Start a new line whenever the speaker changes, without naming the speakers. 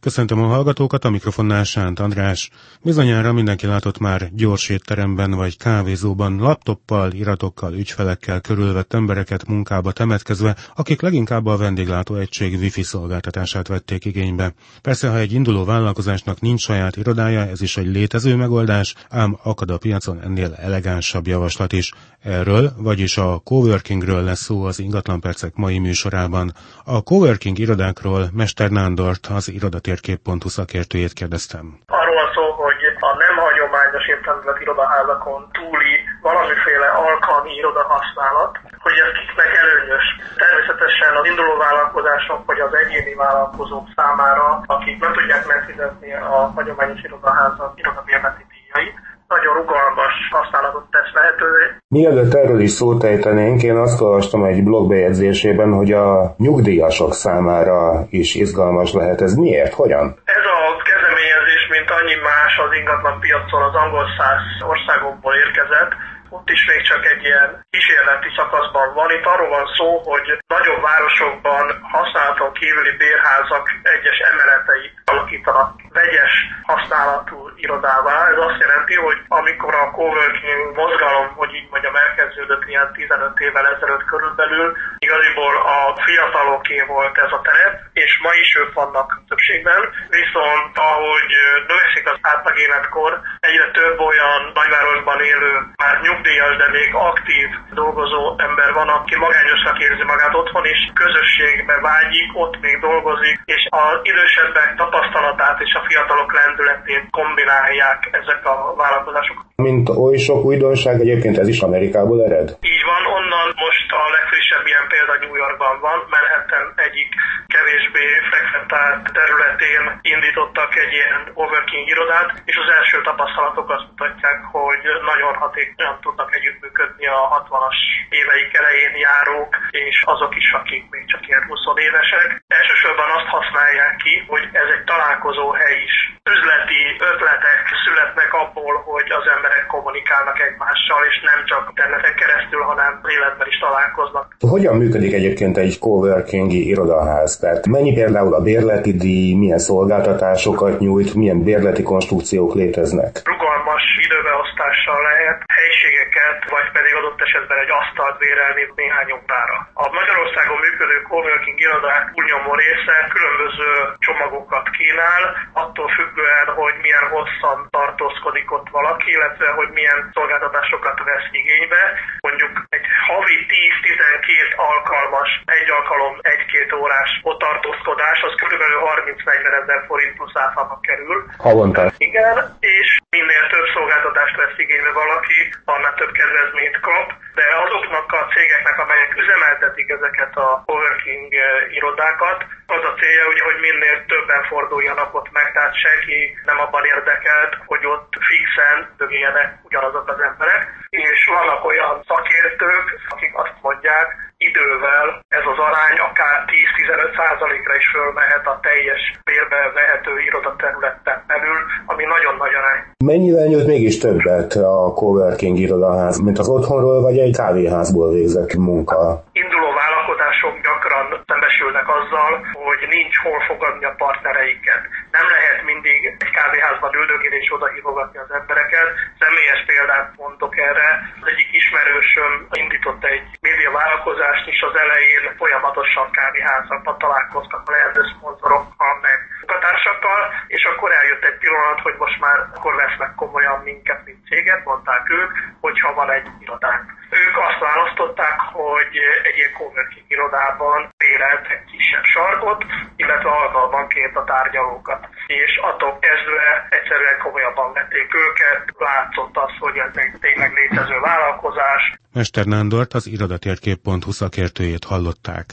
Köszöntöm a hallgatókat, a mikrofonnál Sánt András. Bizonyára mindenki látott már gyors étteremben vagy kávézóban laptoppal, iratokkal, ügyfelekkel körülvett embereket munkába temetkezve, akik leginkább a vendéglátó egység wifi szolgáltatását vették igénybe. Persze, ha egy induló vállalkozásnak nincs saját irodája, ez is egy létező megoldás, ám akad a piacon ennél elegánsabb javaslat is. Erről, vagyis a coworkingről lesz szó az ingatlanpercek mai műsorában. A coworking irodákról Mester Nándort, az irodat térkép.hu szakértőjét kérdeztem.
Arról szó, hogy a nem hagyományos értelemben irodaházakon túli valamiféle alkalmi irodahasználat, hogy ez kiknek előnyös. Természetesen az induló vállalkozások vagy az egyéni vállalkozók számára, akik nem tudják megfizetni a hagyományos irodaházak irodabérleti díjait, nagyon rugalmas.
Mielőtt erről is szót ejtenénk, én azt olvastam egy blogbejegyzésében, hogy a nyugdíjasok számára is izgalmas lehet. Ez miért? Hogyan?
Ez a kezdeményezés, mint annyi más az ingatlan piacon az angol száz országokból érkezett, ott is még csak egy ilyen kísérleti szakaszban van. Itt arról van szó, hogy nagyobb városokban használaton kívüli bérházak egyes emeletei alakítanak vegyes használatú irodává. Ez azt jelenti, hogy amikor a coworking mozgalom, hogy így mondjam, elkezdődött ilyen 15 évvel ezelőtt körülbelül, igaziból a fiataloké volt ez a terep, és ma is ők vannak többségben, viszont ahogy növekszik az átlag életkor, egyre több olyan nagyvárosban élő, már nyugdíjas, de még aktív dolgozó ember van, aki magányosnak érzi magát otthon, és közösségbe vágyik, ott még dolgozik, és az idősebbek tapasztalatát és a fiatalok lendületét kombinálják ezek a vállalkozások.
Mint oly sok újdonság, egyébként ez is Amerikából ered?
Így van, onnan most a legfrissebb ilyen példa New Yorkban van, Manhattan egyik kevésbé frekventált területén indítottak egy ilyen overking irodát, és az első tapasztalatok azt mutatják, hogy nagyon hatékonyan tudnak együttműködni a 60-as éveik elején járók, és azok is, akik még csak ilyen 20 évesek. Elsősorban azt használják ki, hogy ez egy találkozó hely is. Üzleti ötletek születnek abból, hogy az emberek kommunikálnak egymással, és nem csak interneten keresztül, hanem életben is találkoznak.
Hogyan működik egyébként egy coworkingi irodaház? Tehát mennyi például a bérleti díj, milyen szolgáltatásokat nyújt, milyen bérleti konstrukciók léteznek?
Időbeosztással lehet helységeket, vagy pedig adott esetben egy asztalt bérelni néhány órára. A Magyarországon működő coworking irodák túlnyomó része különböző csomagokat kínál, attól függően, hogy milyen hosszan tartózkodik ott valaki, illetve hogy milyen szolgáltatásokat vesz igénybe. Mondjuk egy havi 10-12 alkalmas, egy alkalom, egy-két órás ott tartózkodás, az kb. 30-40 ezer forint plusz áfába kerül.
Havonta.
Igen, és szolgáltatást vesz igénybe valaki, annál több kedvezményt kap, de azoknak a cégeknek, amelyek üzemeltetik ezeket a coworking irodákat, az a célja, ugye, hogy minél többen forduljanak ott meg, tehát senki nem abban érdekelt, hogy ott fixen dögéljenek ugyanazok az emberek, és vannak olyan szakértők, akik azt mondják, idővel ez az arány akár 10-15 százalékra is fölmehet a teljes bérbe vehető irodaterületen belül, ami nagyon nagy arány.
Mennyivel nyújt mégis többet a coworking irodaház, mint az otthonról vagy egy kávéházból végzett munka?
Induló vállalkozások gyakran szembesülnek azzal, hogy nincs hol fogadni a partnereiket. Nem lehet egy kávéházban üldögélni és oda hívogatni az embereket. Személyes példát mondok erre. Az egyik ismerősöm indított egy média vállalkozást, és az elején folyamatosan kávéházakban találkoztak a lehető szponzorokkal, meg munkatársakkal, és akkor eljött egy pillanat, hogy most már akkor vesznek komolyan minket, mint céget, mondták ők, hogyha van egy irodánk. Ők azt választották, hogy egy ilyen coworking irodában bérelt egy kisebb sarkot, illetve alkalmanként a tárgyalókat. És attól kezdve egyszerűen komolyabban vették őket, látszott az, hogy ez egy tényleg létező vállalkozás.
Mester Nándort az irodatérkép.hu szakértőjét hallották.